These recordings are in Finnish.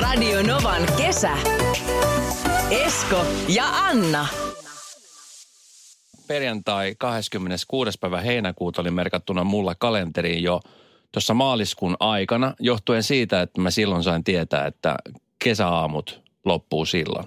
Radio Novan kesä. Esko ja Anna. perjantai 26. päivä heinäkuuta oli merkattuna mulla kalenteriin jo tuossa maaliskuun aikana, johtuen siitä, että mä silloin sain tietää, että kesäaamut loppuu silloin.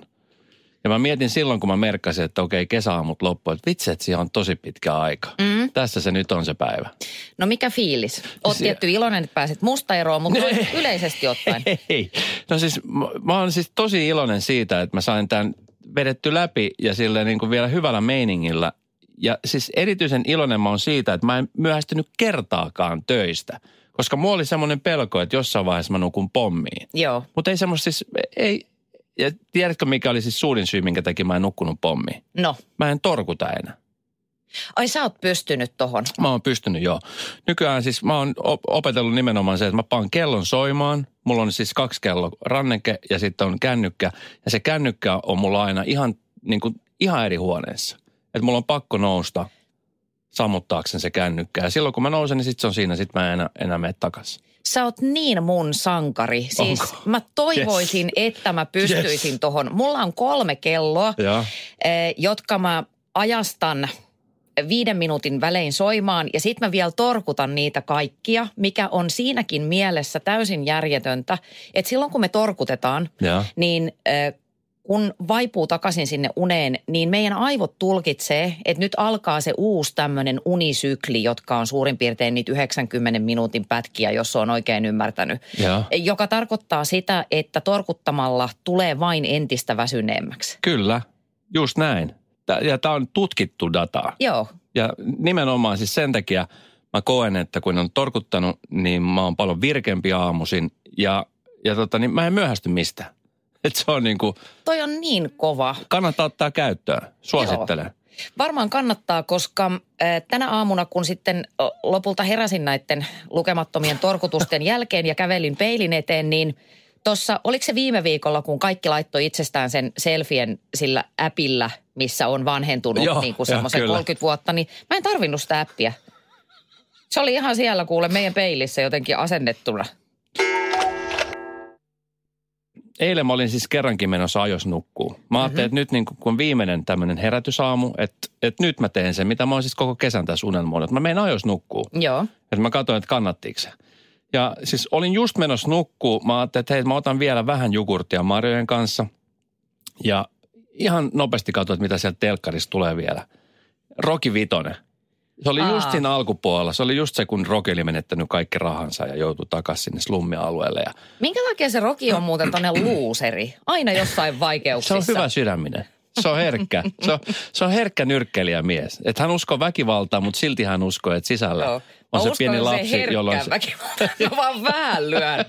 Ja mä mietin silloin, kun mä merkkasin, että okei, kesäaamut loppuu, että vitsi, että siihen on tosi pitkä aika. Mm. Tässä se nyt on se päivä. No mikä fiilis? Oot Se- tietty iloinen, että pääsit musta eroon, mutta Nee. yleisesti ottaen. Ei. No siis mä, mä oon siis tosi iloinen siitä, että mä sain tämän vedetty läpi ja sille niin kuin vielä hyvällä meiningillä. Ja siis erityisen iloinen mä oon siitä, että mä en myöhästynyt kertaakaan töistä. Koska mulla oli semmoinen pelko, että jossain vaiheessa mä nukun pommiin. Joo. Mutta ei semmoista siis, ei, ja tiedätkö mikä oli siis suurin syy, minkä takia mä en nukkunut pommiin? No. Mä en torkuta enää. Ai sä oot pystynyt tohon. Mä oon pystynyt joo. Nykyään siis mä oon op- opetellut nimenomaan se, että mä paan kellon soimaan. Mulla on siis kaksi kello ranneke ja sitten on kännykkä. Ja se kännykkä on mulla aina ihan, niin kuin, ihan eri huoneessa. Että mulla on pakko nousta sammuttaakseni se kännykkä. Ja silloin kun mä nousen, niin sitten se on siinä. Sitten mä en enää, enää mene takaisin. Sä oot niin mun sankari. Siis Onko? mä toivoisin, että mä pystyisin Yes. tohon. Mulla on kolme kelloa, Joo. eh, jotka mä ajastan viiden minuutin välein soimaan ja sitten mä vielä torkutan niitä kaikkia, mikä on siinäkin mielessä täysin järjetöntä, että silloin kun me torkutetaan, Joo. niin äh, kun vaipuu takaisin sinne uneen, niin meidän aivot tulkitsee, että nyt alkaa se uusi tämmöinen unisykli, jotka on suurin piirtein niitä 90 minuutin pätkiä, jos on oikein ymmärtänyt. Joo. Joka tarkoittaa sitä, että torkuttamalla tulee vain entistä väsyneemmäksi. Kyllä, just näin. Ja tämä on tutkittu dataa. Joo, Ja nimenomaan siis sen takia mä koen, että kun on torkuttanut, niin mä oon paljon virkempi aamuisin ja, ja tota, niin mä en myöhästy mistään. Et se on niin kuin, toi on niin kova. kannattaa ottaa käyttöön. Suosittelen. Varmaan kannattaa, koska tänä aamuna, kun sitten lopulta heräsin näiden lukemattomien torkutusten jälkeen ja kävelin peilin eteen, niin tuossa, oliko se viime viikolla, kun kaikki laittoi itsestään sen selfien sillä appilla, missä on vanhentunut Joo, niin kuin joo, semmoisen kyllä. 30 vuotta, niin mä en tarvinnut sitä appia. Se oli ihan siellä kuule meidän peilissä jotenkin asennettuna. Eilen mä olin siis kerrankin menossa ajos nukkuu. Mä ajattelin, että nyt niin kun on viimeinen tämmöinen herätysaamu, että, että nyt mä teen sen, mitä mä oon siis koko kesän tässä unelmoinut. Mä menen ajos nukkuu. Joo. Että mä katsoin, että kannattiiko se. Ja siis olin just menossa nukkuu. Mä ajattelin, että hei, mä otan vielä vähän jogurttia Marjojen kanssa. Ja ihan nopeasti katsoin, että mitä sieltä telkkarista tulee vielä. Roki Vitonen. Se oli just Aa. siinä alkupuolella. Se oli just se, kun Roki oli menettänyt kaikki rahansa ja joutui takaisin sinne slummialueelle. Ja Minkä takia se Roki on muuten tonne luuseri? Aina jossain se vaikeuksissa. on hyvä sydäminen. Se on herkkä. Se on, se on herkkä nyrkkeliä mies. Että hän uskoo väkivaltaan, mutta silti hän uskoo, että sisällä Joo. on Mä se pieni lapsi, se herkkää väkivaltaa. Mä vaan vähän lyön.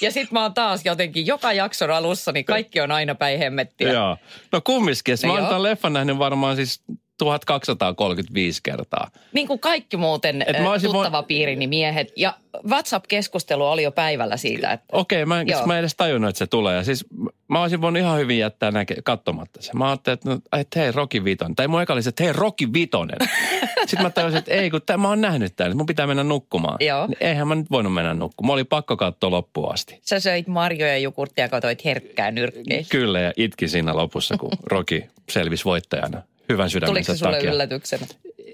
Ja sit mä oon taas jotenkin joka jakson alussa, niin kaikki on aina päin hemmettiä. Joo. No kumminkin. Mä oon tämän leffan nähnyt varmaan siis 1235 kertaa. Niin kuin kaikki muuten Et mä olisin tuttava piirini miehet. Ja WhatsApp-keskustelu oli jo päivällä siitä, että Okei, mä, en, Joo. mä en edes tajunnut, että se tulee. Ja siis mä olisin voinut ihan hyvin jättää näke, katsomatta sen. Mä ajattelin, että, no, että hei, Rocky Vitonen. Tai mun eka oli se, että hei, Rocky Vitonen. Sitten mä tajusin, että ei, kun tää, mä oon nähnyt tämän. Mun pitää mennä nukkumaan. Joo. Niin eihän mä nyt voinut mennä nukkumaan. Mä oli pakko katsoa loppuun asti. sä söit marjoja ja jogurttia ja katsoit herkkää nyrkkeä. Kyllä, ja itkin siinä lopussa, kun Rocky selvisi voittajana. Hyvän Tuliko sydämensä se sulle takia. yllätyksenä?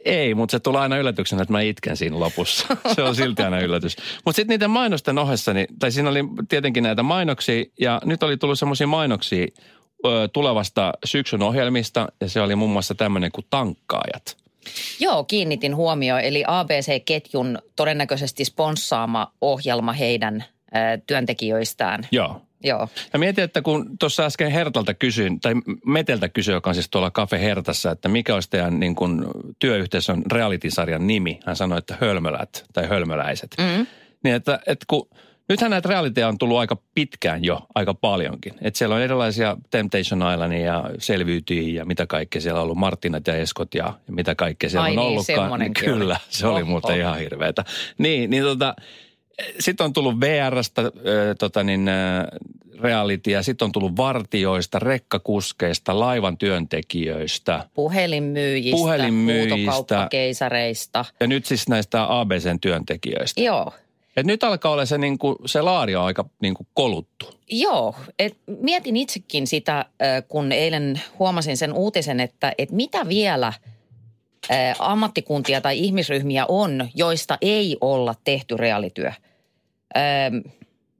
Ei, mutta se tulee aina yllätyksenä, että mä itken siinä lopussa. Se on silti aina yllätys. Mutta sitten niiden mainosten ohessa, niin, tai siinä oli tietenkin näitä mainoksia, ja nyt oli tullut semmoisia mainoksia ö, tulevasta syksyn ohjelmista, ja se oli muun muassa tämmöinen kuin tankkaajat. Joo, kiinnitin huomioon. Eli ABC-ketjun todennäköisesti sponssaama ohjelma heidän äh, työntekijöistään. Joo. Joo. Ja mietin, että kun tuossa äsken Hertalta kysyin, tai Meteltä kysyin, joka on siis tuolla Cafe Hertassa, että mikä olisi teidän niin kuin, työyhteisön reality-sarjan nimi. Hän sanoi, että hölmölät tai hölmöläiset. Mm. Niin että, että kun, nythän näitä realiteja on tullut aika pitkään jo, aika paljonkin. Että siellä on erilaisia Temptation Islandia ja selviytyjiä ja mitä kaikkea siellä on ollut, Martinat ja Eskot ja, mitä kaikkea siellä Ai on niin, ollutkaan. Kyllä, se oli Oho. muuten ihan hirveetä. Niin, niin tota, sitten on tullut VRstä äh, tota niin, äh, sitten on tullut vartioista, rekkakuskeista, laivan työntekijöistä Puhelinmyyjistä, Puhelinmyyjistä. huutokauppakeisareista. ja nyt siis näistä ABCn työntekijöistä. Joo. Et nyt alkaa olla se, niin kuin, se laari on aika niin kuin koluttu. Joo, et mietin itsekin sitä, kun eilen huomasin sen uutisen, että et mitä vielä ammattikuntia tai ihmisryhmiä on, joista ei olla tehty reaalityö.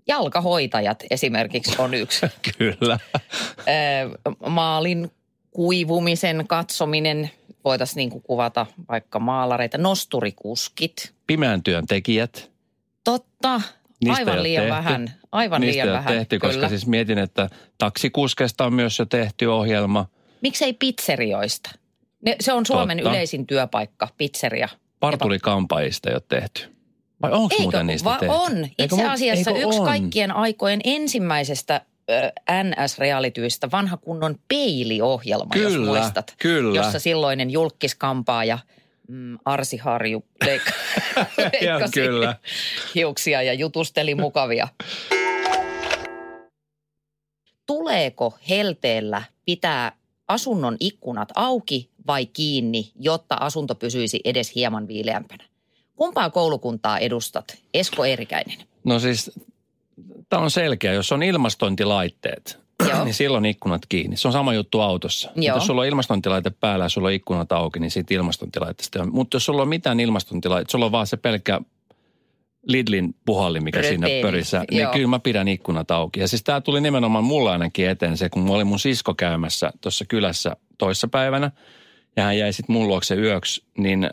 Jalkahoitajat esimerkiksi on yksi. Kyllä. Maalin kuivumisen katsominen, voitaisiin niin kuvata vaikka maalareita, nosturikuskit. Pimeän työn tekijät. Totta, Niistä aivan liian tehty. vähän, aivan Niistä liian vähän. tehty, koska kyllä. siis mietin, että taksikuskesta on myös jo tehty ohjelma. Miksei pizzerioista? Ne, se on Suomen Totta. yleisin työpaikka, pizzeria. Parturikampaajista ei ole tehty. Vai onko Eikö, muuten niistä va- tehty? on. Eikö Itse mu- asiassa eikö yksi on? kaikkien aikojen ensimmäisestä NS-realityistä, vanha kunnon peiliohjelma, jos Kyllä, muistat. kyllä. Jossa silloinen julkiskampaaja mm, Arsi Harju leik- leikkasi kyllä. hiuksia ja jutusteli mukavia. Tuleeko helteellä pitää asunnon ikkunat auki vai kiinni, jotta asunto pysyisi edes hieman viileämpänä? Kumpaa koulukuntaa edustat? Esko Eerikäinen. No siis, tämä on selkeä. Jos on ilmastointilaitteet, Joo. niin silloin ikkunat kiinni. Se on sama juttu autossa. Joo. Jos sulla on ilmastointilaite päällä ja sulla on ikkunat auki, niin siitä ilmastointilaitteesta on. Mutta jos sulla on mitään ilmastointilaite, sulla on vaan se pelkkä Lidlin puhalli, mikä siinä Röteeni, pörissä, niin joo. kyllä mä pidän ikkunat auki. Ja siis tämä tuli nimenomaan mulla ainakin eteen se, kun mulla oli mun sisko käymässä tuossa kylässä toissapäivänä ja hän jäi sitten mun luokse yöksi, niin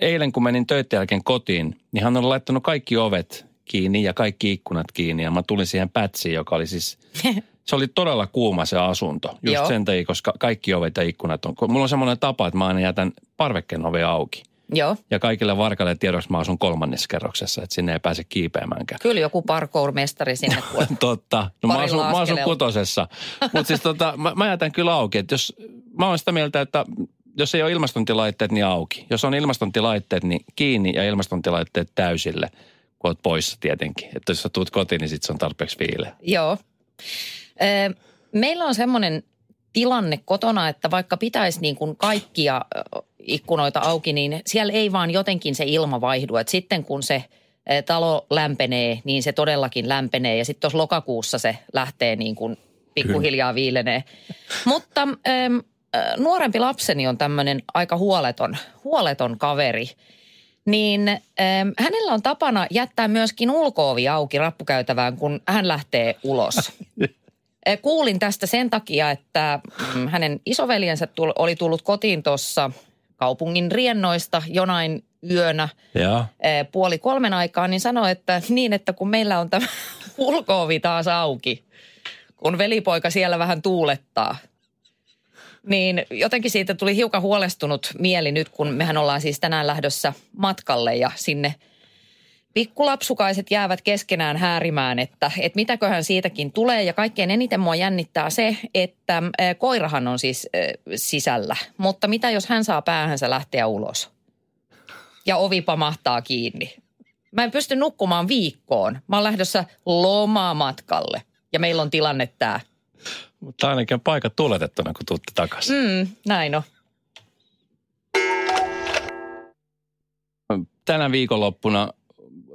eilen kun menin töiden jälkeen kotiin, niin hän oli laittanut kaikki ovet kiinni ja kaikki ikkunat kiinni ja mä tulin siihen pätsiin, joka oli siis, se oli todella kuuma se asunto. Just Joo. sen takia, koska kaikki ovet ja ikkunat on, mulla on semmoinen tapa, että mä aina jätän parvekkeen ove auki. Joo. Ja kaikille varkaille tiedoksi mä asun kolmannessa kerroksessa, että sinne ei pääse kiipeämäänkään. Kyllä joku parkour-mestari sinne. Totta. No mä asun, mä asun kutosessa. Mutta siis tota, mä, mä jätän kyllä auki, että jos, mä oon sitä mieltä, että jos ei ole ilmastontilaitteet, niin auki. Jos on ilmastontilaitteet, niin kiinni ja ilmastontilaitteet täysille, kun oot poissa tietenkin. Että jos sä tuut kotiin, niin sit se on tarpeeksi viileä. Joo. Meillä on semmoinen tilanne kotona, että vaikka pitäisi niin kuin kaikkia ikkunoita auki, niin siellä ei vaan jotenkin se ilma vaihdu. Et sitten kun se ö, talo lämpenee, niin se todellakin lämpenee. Ja sitten tuossa lokakuussa se lähtee niin kuin pikkuhiljaa viilenee. Mutta ö, nuorempi lapseni on tämmöinen aika huoleton, huoleton kaveri. Niin ö, hänellä on tapana jättää myöskin ulkoovi auki rappukäytävään, kun hän lähtee ulos. Eh, Kuulin tästä sen takia, että mm, hänen isoveljensä oli tullut kotiin tuossa kaupungin riennoista jonain yönä Joo. eh, puoli kolmen aikaa, niin sanoi, että niin, että kun meillä on tämä ulkoovi taas auki, kun velipoika siellä vähän tuulettaa, niin jotenkin siitä tuli hiukan huolestunut mieli nyt, kun mehän ollaan siis tänään lähdössä matkalle ja sinne pikkulapsukaiset jäävät keskenään häärimään, että, että mitäköhän siitäkin tulee. Ja kaikkein eniten mua jännittää se, että äh, koirahan on siis äh, sisällä. Mutta mitä jos hän saa päähänsä lähteä ulos? Ja ovi pamahtaa kiinni. Mä en pysty nukkumaan viikkoon. Mä oon lähdössä lomamatkalle. Ja meillä on tilanne tää. Mutta ainakin on paikat tuletettuna, kun tuutte takaisin. Mm, näin on. tänä viikonloppuna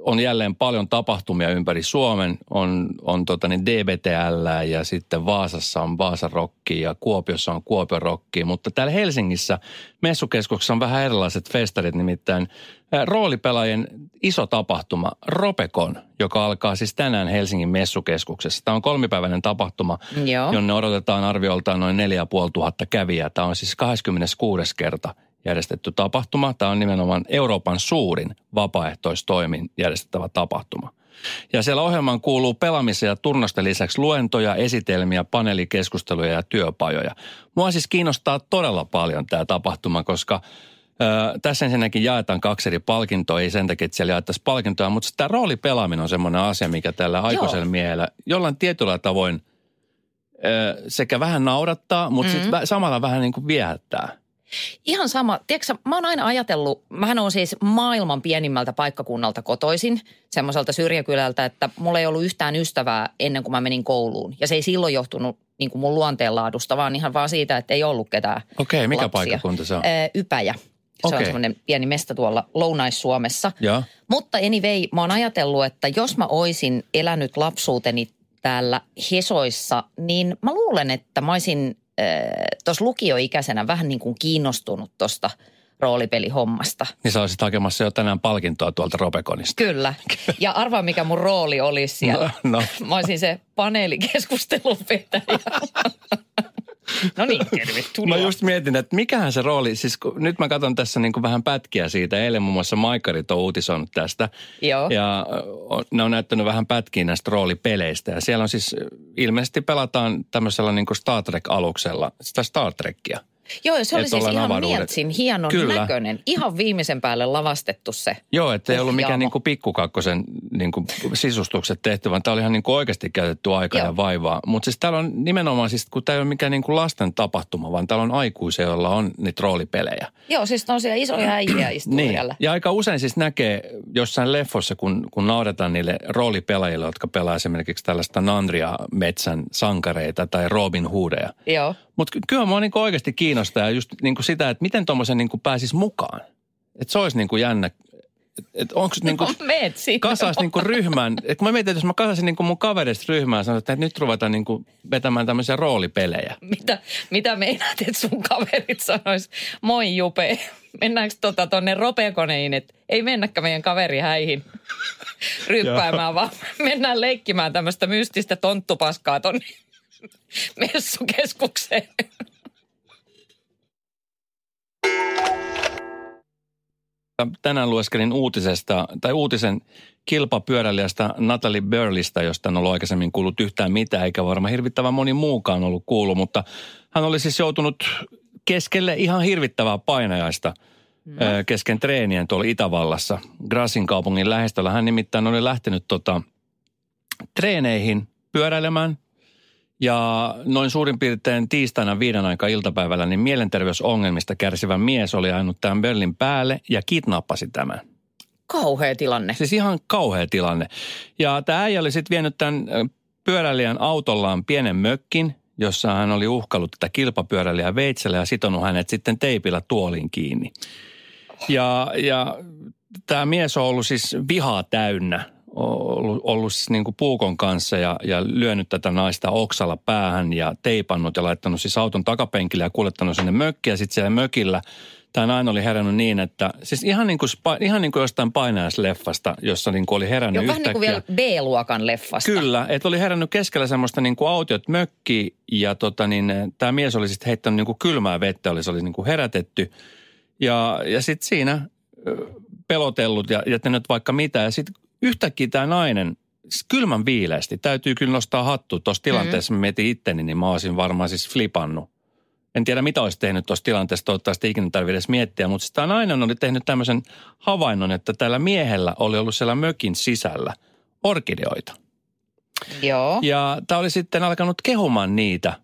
on jälleen paljon tapahtumia ympäri Suomen. On, on tota niin DBTL ja sitten Vaasassa on Vaasan rokki ja Kuopiossa on Kuopion rokki. Mutta täällä Helsingissä messukeskuksessa on vähän erilaiset festarit, nimittäin roolipelaajien iso tapahtuma Ropekon, joka alkaa siis tänään Helsingin messukeskuksessa. Tämä on kolmipäiväinen tapahtuma, Joo. jonne odotetaan arvioltaan noin 4500 kävijää. Tämä on siis 26. kerta järjestetty tapahtuma. Tämä on nimenomaan Euroopan suurin vapaaehtoistoimin järjestettävä tapahtuma. Ja siellä ohjelmaan kuuluu pelaamisen ja turnosten lisäksi luentoja, esitelmiä, paneelikeskusteluja ja työpajoja. Mua siis kiinnostaa todella paljon tämä tapahtuma, koska ö, tässä ensinnäkin jaetaan kaksi eri palkintoa, ei sen takia, että siellä jaettaisiin palkintoja, mutta tämä roolipelaaminen on semmoinen asia, mikä tällä aikuisella miehellä jollain tietyllä tavoin ö, sekä vähän naurattaa, mutta mm-hmm. sitten samalla vähän niin kuin viehättää. Ihan sama. Tiedätkö, mä oon aina ajatellut, mähän on siis maailman pienimmältä paikkakunnalta kotoisin, semmoiselta syrjäkylältä, että mulla ei ollut yhtään ystävää ennen kuin mä menin kouluun. Ja se ei silloin johtunut niin kuin mun luonteenlaadusta, vaan ihan vaan siitä, että ei ollut ketään Okei, mikä lapsia. paikkakunta se on? Ö, Ypäjä. Se Okei. on semmoinen pieni mesta tuolla Lounais-Suomessa. Joo. Mutta anyway, mä oon ajatellut, että jos mä oisin elänyt lapsuuteni täällä Hesoissa, niin mä luulen, että mä olisin tuossa lukioikäisenä vähän niin kuin kiinnostunut tuosta roolipelihommasta. Niin sä olisit hakemassa jo tänään palkintoa tuolta Robeconista. Kyllä. Ja arvaa, mikä mun rooli olisi siellä. No, no. Mä olisin se paneelikeskustelun vetäjä. No niin, tervetuloa. Mä just mietin, että mikähän se rooli, siis kun, nyt mä katson tässä niin kuin vähän pätkiä siitä. Eilen muun muassa Maikarit on uutisoinut tästä. Joo. Ja ne on näyttänyt vähän pätkiä näistä roolipeleistä. Ja siellä on siis, ilmeisesti pelataan tämmöisellä niin kuin Star Trek-aluksella, sitä Star Trekkia. Joo, se oli Et siis ihan avaruudet. mietsin, hienon Kyllä. näköinen. Ihan viimeisen päälle lavastettu se. Joo, että ei ollut mikään niin kuin pikkukakkosen niin kuin sisustukset tehty, vaan tämä oli ihan niin kuin oikeasti käytetty aikaa ja vaivaa. Mutta siis täällä on nimenomaan, siis, kun tämä ei ole mikään niin kuin lasten tapahtuma, vaan täällä on aikuisia, joilla on niitä roolipelejä. Joo, siis on siellä isoja äijiä istuu Niin, siellä. ja aika usein siis näkee jossain leffossa, kun, kun nauretaan niille roolipelaajille, jotka pelaa esimerkiksi tällaista Nandria metsän sankareita tai Robin Hoodeja. Joo. Mutta kyllä mua niinku oikeasti kiinnostaa just niinku sitä, että miten tuommoisen niinku pääsisi mukaan. Että se olisi niinku jännä. Että et onko niinku, No, kasais niinku ryhmään. Et kun mä mietin, että jos mä kasasin niinku mun kavereista ryhmään, sanoin, että nyt ruvetaan niinku vetämään tämmöisiä roolipelejä. Mitä, mitä meinaat, että sun kaverit sanois? Moi Jupe, mennäänkö tota tonne ropekoneihin, että ei mennäkään meidän kaveri häihin ryppäämään, vaan mennään leikkimään tämmöistä mystistä tonttupaskaa tonne messukeskukseen. Tänään lueskelin uutisesta, tai uutisen kilpapyöräilijästä Natalie Burlista, josta en ollut aikaisemmin kuullut yhtään mitään, eikä varmaan hirvittävän moni muukaan ollut kuullut, mutta hän oli siis joutunut keskelle ihan hirvittävää painajaista no. kesken treenien tuolla Itävallassa, Grasin kaupungin lähestöllä. Hän nimittäin oli lähtenyt tota, treeneihin pyöräilemään ja noin suurin piirtein tiistaina viiden aika iltapäivällä niin mielenterveysongelmista kärsivä mies oli ajanut tämän Berlin päälle ja kidnappasi tämän. Kauhea tilanne. Siis ihan kauhea tilanne. Ja tämä äijä oli sitten vienyt tämän pyöräilijän autollaan pienen mökkin, jossa hän oli uhkallut tätä kilpapyöräilijää veitsellä ja sitonut hänet sitten teipillä tuoliin kiinni. Ja, ja tämä mies on ollut siis vihaa täynnä, ollut, ollut siis niin kuin puukon kanssa ja, ja lyönyt tätä naista oksalla päähän ja teipannut ja laittanut siis auton takapenkille ja kuljettanut sinne mökkiin. Ja sitten siellä mökillä tämä nainen oli herännyt niin, että siis ihan niin kuin, spa, ihan niin kuin jostain painajaisleffasta, jossa niin kuin oli herännyt Joo, vähän niin kuin vielä B-luokan leffasta. Kyllä, että oli herännyt keskellä semmoista niin kuin autiot mökki ja tota niin, tämä mies oli sitten heittänyt niin kuin kylmää vettä, oli, se oli niin kuin herätetty. Ja, ja sitten siinä pelotellut ja jättänyt vaikka mitä. Ja sitten yhtäkkiä tämä nainen, kylmän viileästi, täytyy kyllä nostaa hattu. Tuossa tilanteessa mm. mä mietin itteni, niin mä olisin varmaan siis flipannut. En tiedä, mitä olisi tehnyt tuossa tilanteessa, toivottavasti ikinä tarvitse edes miettiä, mutta siis tämä nainen oli tehnyt tämmöisen havainnon, että tällä miehellä oli ollut siellä mökin sisällä orkideoita. Joo. Ja tämä oli sitten alkanut kehumaan niitä.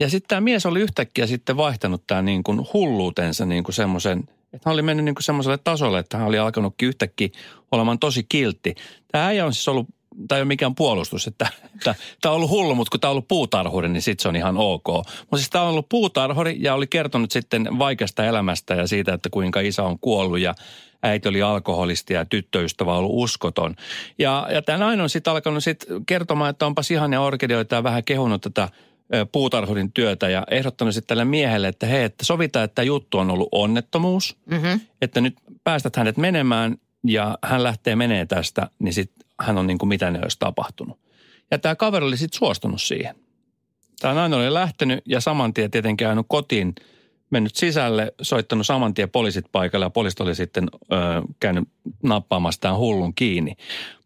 Ja sitten tämä mies oli yhtäkkiä sitten vaihtanut tämä niin kuin hulluutensa niin kuin semmoisen, että hän oli mennyt niin kuin semmoiselle tasolle, että hän oli alkanutkin yhtäkkiä olemaan tosi kiltti. Tämä äijä on siis ollut, tämä ei ole mikään puolustus, että tämä on ollut hullu, mutta kun tämä on ollut puutarhuri, niin sitten se on ihan ok. Mutta siis tämä on ollut puutarhuri ja oli kertonut sitten vaikeasta elämästä ja siitä, että kuinka isä on kuollut ja äiti oli alkoholisti ja tyttöystävä ollut uskoton. Ja, ja tämä nainen on sitten alkanut sitten kertomaan, että onpas ihania orkideoita ja vähän kehunut tätä puutarhurin työtä ja ehdottanut sitten tälle miehelle, että hei, että sovitaan, että tämä juttu on ollut onnettomuus, Mm-hmm. että nyt päästät hänet menemään ja hän lähtee menee tästä, niin sitten hän on niin kuin mitä ne olisi tapahtunut. Ja tämä kaveri oli sitten suostunut siihen. Tämä nainen oli lähtenyt ja saman tien tietenkin ajanut kotiin, mennyt sisälle, soittanut saman tien poliisit paikalle ja poliisit oli sitten ö, käynyt nappaamassa tämän hullun kiinni.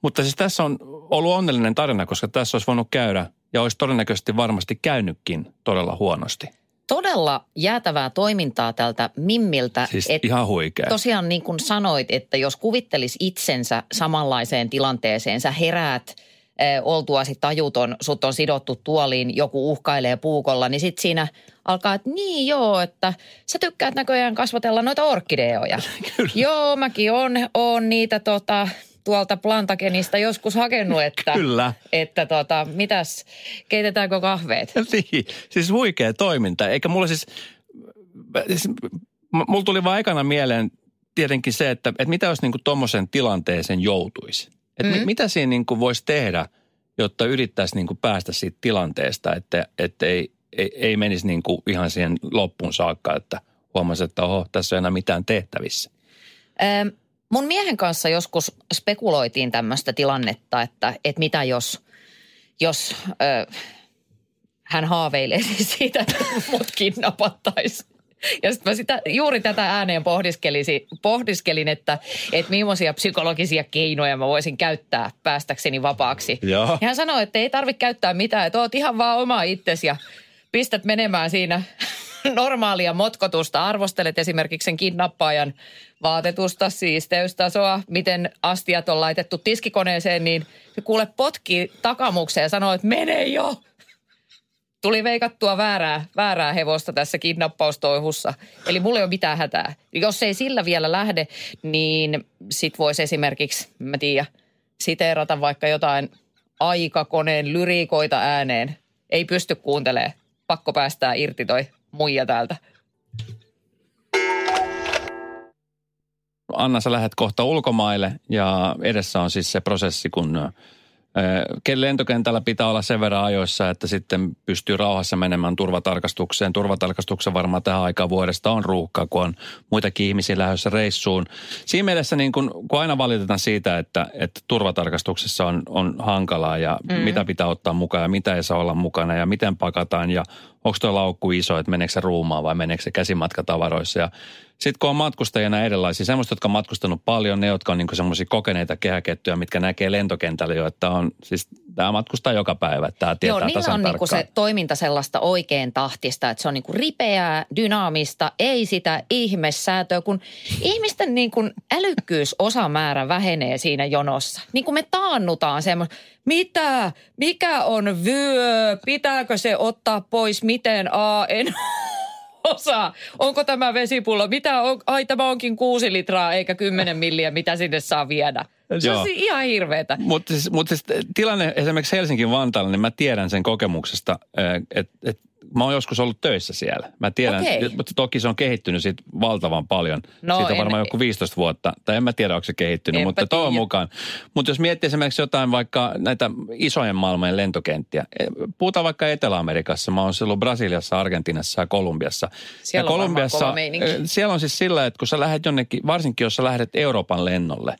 Mutta siis tässä on ollut onnellinen tarina, koska tässä olisi voinut käydä ja olisi todennäköisesti varmasti käynytkin todella huonosti. Todella jäätävää toimintaa tältä Mimmiltä. Siis et ihan huikea. Tosiaan niin kuin sanoit, että jos kuvittelis itsensä samanlaiseen tilanteeseen, sä heräät äh, oltuasi tajuton, sut on sidottu tuoliin, joku uhkailee puukolla, niin sit siinä alkaa, että niin joo, että sä tykkäät näköjään kasvatella noita orkideoja. Kyllä. Joo, mäkin on, on niitä tota, tuolta Plantagenista joskus hakenut, että, Kyllä. että tota, mitäs, keitetäänkö kahveet? Niin, siis huikea toiminta. Eikä mulla siis, siis mulla tuli vaan ekana mieleen tietenkin se, että, että mitä jos niinku tuommoisen tilanteeseen joutuisi. Että mm. mi- mitä siinä niinku voisi tehdä, jotta yrittäisi niinku päästä siitä tilanteesta, että, että ei, ei, ei menisi niinku ihan siihen loppuun saakka, että huomasi, että oho, tässä ei enää mitään tehtävissä. Mun miehen kanssa joskus spekuloitiin tämmöistä tilannetta, että, että mitä jos, jos ö, hän haaveilee siitä, että mut kidnapattaisiin. Ja sitten mä sitä, juuri tätä ääneen pohdiskelin, että, että millaisia psykologisia keinoja mä voisin käyttää päästäkseni vapaaksi. Joo. Ja hän sanoi, että ei tarvitse käyttää mitään, että oot ihan vaan oma itsesi ja pistät menemään siinä normaalia motkotusta. Arvostelet esimerkiksi sen kidnappaajan vaatetusta, siisteystasoa, miten astiat on laitettu tiskikoneeseen, niin se kuule potki takamukseen ja sanoo, että mene jo. Tuli veikattua väärää, väärää hevosta tässä kidnappaustoihussa. Eli mulla ei ole mitään hätää. Jos ei sillä vielä lähde, niin sit voisi esimerkiksi, mä tiedä, siteerata vaikka jotain aikakoneen lyriikoita ääneen. Ei pysty kuuntelemaan. Pakko päästää irti toi muija täältä. Anna, sä lähdet kohta ulkomaille ja edessä on siis se prosessi, kun lentokentällä pitää olla sen verran ajoissa, että sitten pystyy rauhassa menemään turvatarkastukseen. Turvatarkastuksen varmaan tähän aikaan vuodesta on ruuhkaa, kun on muitakin ihmisiä lähdössä reissuun. Siinä mielessä niin kun, kun aina valitetaan siitä, että, että turvatarkastuksessa on, on hankalaa ja mm. mitä pitää ottaa mukaan ja mitä ei saa olla mukana ja miten pakataan ja onko tuo laukku iso, että meneekö se ruumaan vai meneekö se käsimatkatavaroissa. Ja sitten kun on matkustajina erilaisia, semmoista, jotka on matkustanut paljon, ne, jotka on niin semmoisia kokeneita kehäkettyjä, mitkä näkee lentokentällä jo, että on, siis tämä matkustaa joka päivä, tämä tietää Joo, niillä on niinku se toiminta sellaista oikein tahtista, että se on niinku ripeää, dynaamista, ei sitä ihmessäätöä, kun ihmisten niinku älykkyysosamäärä vähenee siinä jonossa. Niin kuin me taannutaan semmoista, mitä, mikä on vyö, pitääkö se ottaa pois, miten, a, en osaa. Onko tämä vesipullo? Mitä on? Ai tämä onkin kuusi litraa eikä kymmenen milliä, mitä sinne saa viedä. Se on siis ihan hirveetä. Mutta siis, mut siis tilanne esimerkiksi Helsinki-Vantaalla, niin mä tiedän sen kokemuksesta, että et Mä oon joskus ollut töissä siellä. Mä tiedän, okay. mutta toki se on kehittynyt siitä valtavan paljon. No, siitä on varmaan joku 15 vuotta. Tai en mä tiedä, onko se kehittynyt, Enpä mutta toivon mukaan. Mutta jos miettii esimerkiksi jotain vaikka näitä isojen maailmojen lentokenttiä. E, puhutaan vaikka Etelä-Amerikassa. Mä oon ollut Brasiliassa, Argentiinassa ja Kolumbiassa. Siellä ja on Kolumbiassa, e, siellä on siis sillä, että kun sä lähdet jonnekin, varsinkin jos sä lähdet Euroopan lennolle,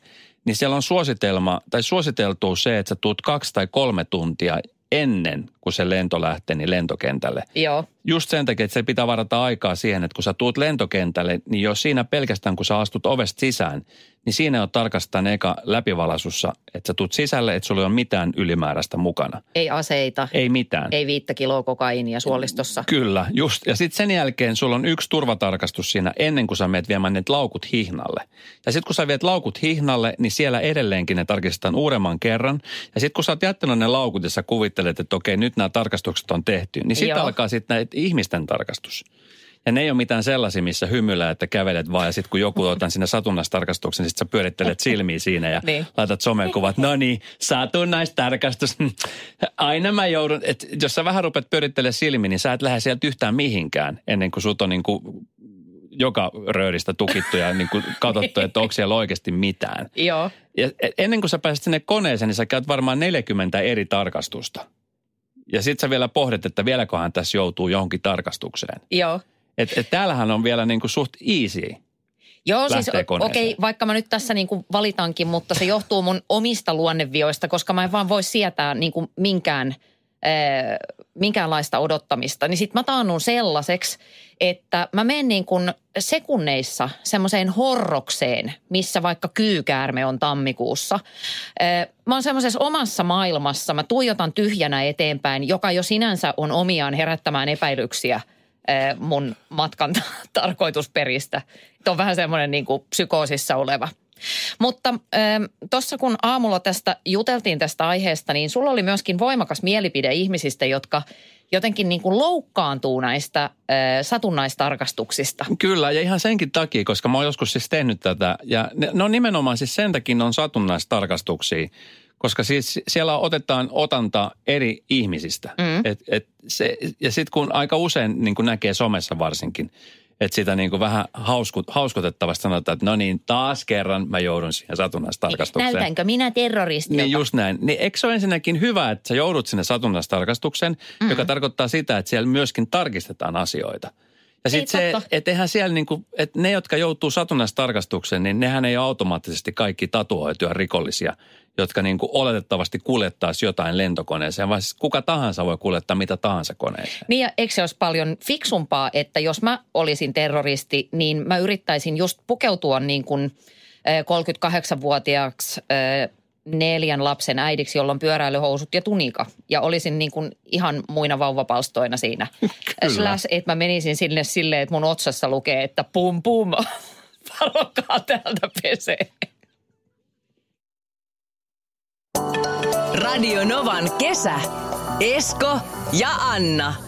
niin siellä on suositelma, tai suositeltu se, että sä tuut kaksi tai kolme tuntia ennen kuin se lento lähtee niin lentokentälle. Joo. Just sen takia, että se pitää varata aikaa siihen, että kun sä tuut lentokentälle, niin jos siinä pelkästään kun sä astut ovesta sisään, niin siinä on tarkastaa eka läpivalasussa, että sä tuut sisälle, että sulla ei ole mitään ylimääräistä mukana. Ei aseita. Ei mitään. Ei viittä kiloa kokainia suolistossa. Kyllä, just. Ja sitten sen jälkeen sulla on yksi turvatarkastus siinä ennen kuin sä meet viemään ne laukut hihnalle. Ja sitten kun sä viet laukut hihnalle, niin siellä edelleenkin ne tarkistetaan uudemman kerran. Ja sitten kun sä oot jättänyt ne laukut ja sä kuvittelet, että okei, nyt nämä tarkastukset on tehty, niin sitten alkaa sitten näitä ihmisten tarkastus. Ja ne ei ole mitään sellaisia, missä hymyllä, että kävelet vaan ja sitten kun joku otan sinne satunnaistarkastuksen, sitten sä pyörittelet silmiä siinä ja niin. laitat somekuvat. No niin, satunnaistarkastus. Aina mä joudun, että jos sä vähän rupeat pyörittelemään silmiä, niin sä et lähde sieltä yhtään mihinkään ennen kuin sut on niin kuin joka rööristä tukittu ja niin kuin katsottu, että onko siellä oikeasti mitään. Joo. Ja ennen kuin sä pääset sinne koneeseen, niin sä käyt varmaan 40 eri tarkastusta. Ja sit sä vielä pohdit, että vieläköhän tässä joutuu johonkin tarkastukseen. Joo. Et, et täällähän on vielä niin kuin suht easy. Joo, siis okei, okay, vaikka mä nyt tässä niin kuin valitankin, mutta se johtuu mun omista luonnevioista, koska mä en vaan voi sietää niin kuin minkään, äh, minkäänlaista odottamista. Niin sit mä taannun sellaiseksi, että mä menen niin kuin sekunneissa semmoiseen horrokseen, missä vaikka kyykäärme on tammikuussa. Mä oon semmoisessa omassa maailmassa, mä tuijotan tyhjänä eteenpäin, joka jo sinänsä on omiaan herättämään epäilyksiä – mun matkan tarkoitusperistä. Tuo on vähän semmoinen niin kuin psykoosissa oleva. Mutta tuossa kun aamulla tästä juteltiin tästä aiheesta, niin sulla oli myöskin voimakas mielipide ihmisistä, jotka jotenkin niin kuin loukkaantuu näistä äh, satunnaistarkastuksista. Kyllä, ja ihan senkin takia, koska mä oon joskus siis tehnyt tätä. Ja ne, no nimenomaan siis sen takia on satunnaistarkastuksia, koska siis siellä otetaan otanta eri ihmisistä. Mm. Et, et se, ja sitten kun aika usein niin kuin näkee somessa varsinkin, Että sitä niin kuin vähän hauskut, hauskutettavasti sanotaan, että no niin, taas kerran mä joudun siihen satunnaistarkastukseen. Näytänkö minä terroristilta? Niin just näin. Niin eikö se ole ensinnäkin hyvä, että sä joudut sinne satunnaistarkastukseen, mm. joka tarkoittaa sitä, että siellä myöskin tarkistetaan asioita. Ja sitten se, että eihän siellä niinku, että ne, jotka joutuu satunnaistarkastukseen, niin nehän ei automaattisesti kaikki tatuoituja rikollisia, jotka niinku oletettavasti kuljettaisi jotain lentokoneeseen, vaan siis kuka tahansa voi kuljettaa mitä tahansa koneeseen. Niin ja eikö se olisi paljon fiksumpaa, että jos mä olisin terroristi, niin mä yrittäisin just pukeutua niin kuin eh, 38-vuotiaaksi eh, neljän lapsen äidiksi, jolla on pyöräilyhousut ja tunika. Ja olisin niin kuin ihan muina vauvapalstoina siinä. Kyllä. Slash, että mä menisin sinne silleen, että mun otsassa lukee, että pum pum, varokaa täältä pesee. Radio Novan kesä. Esko ja Anna.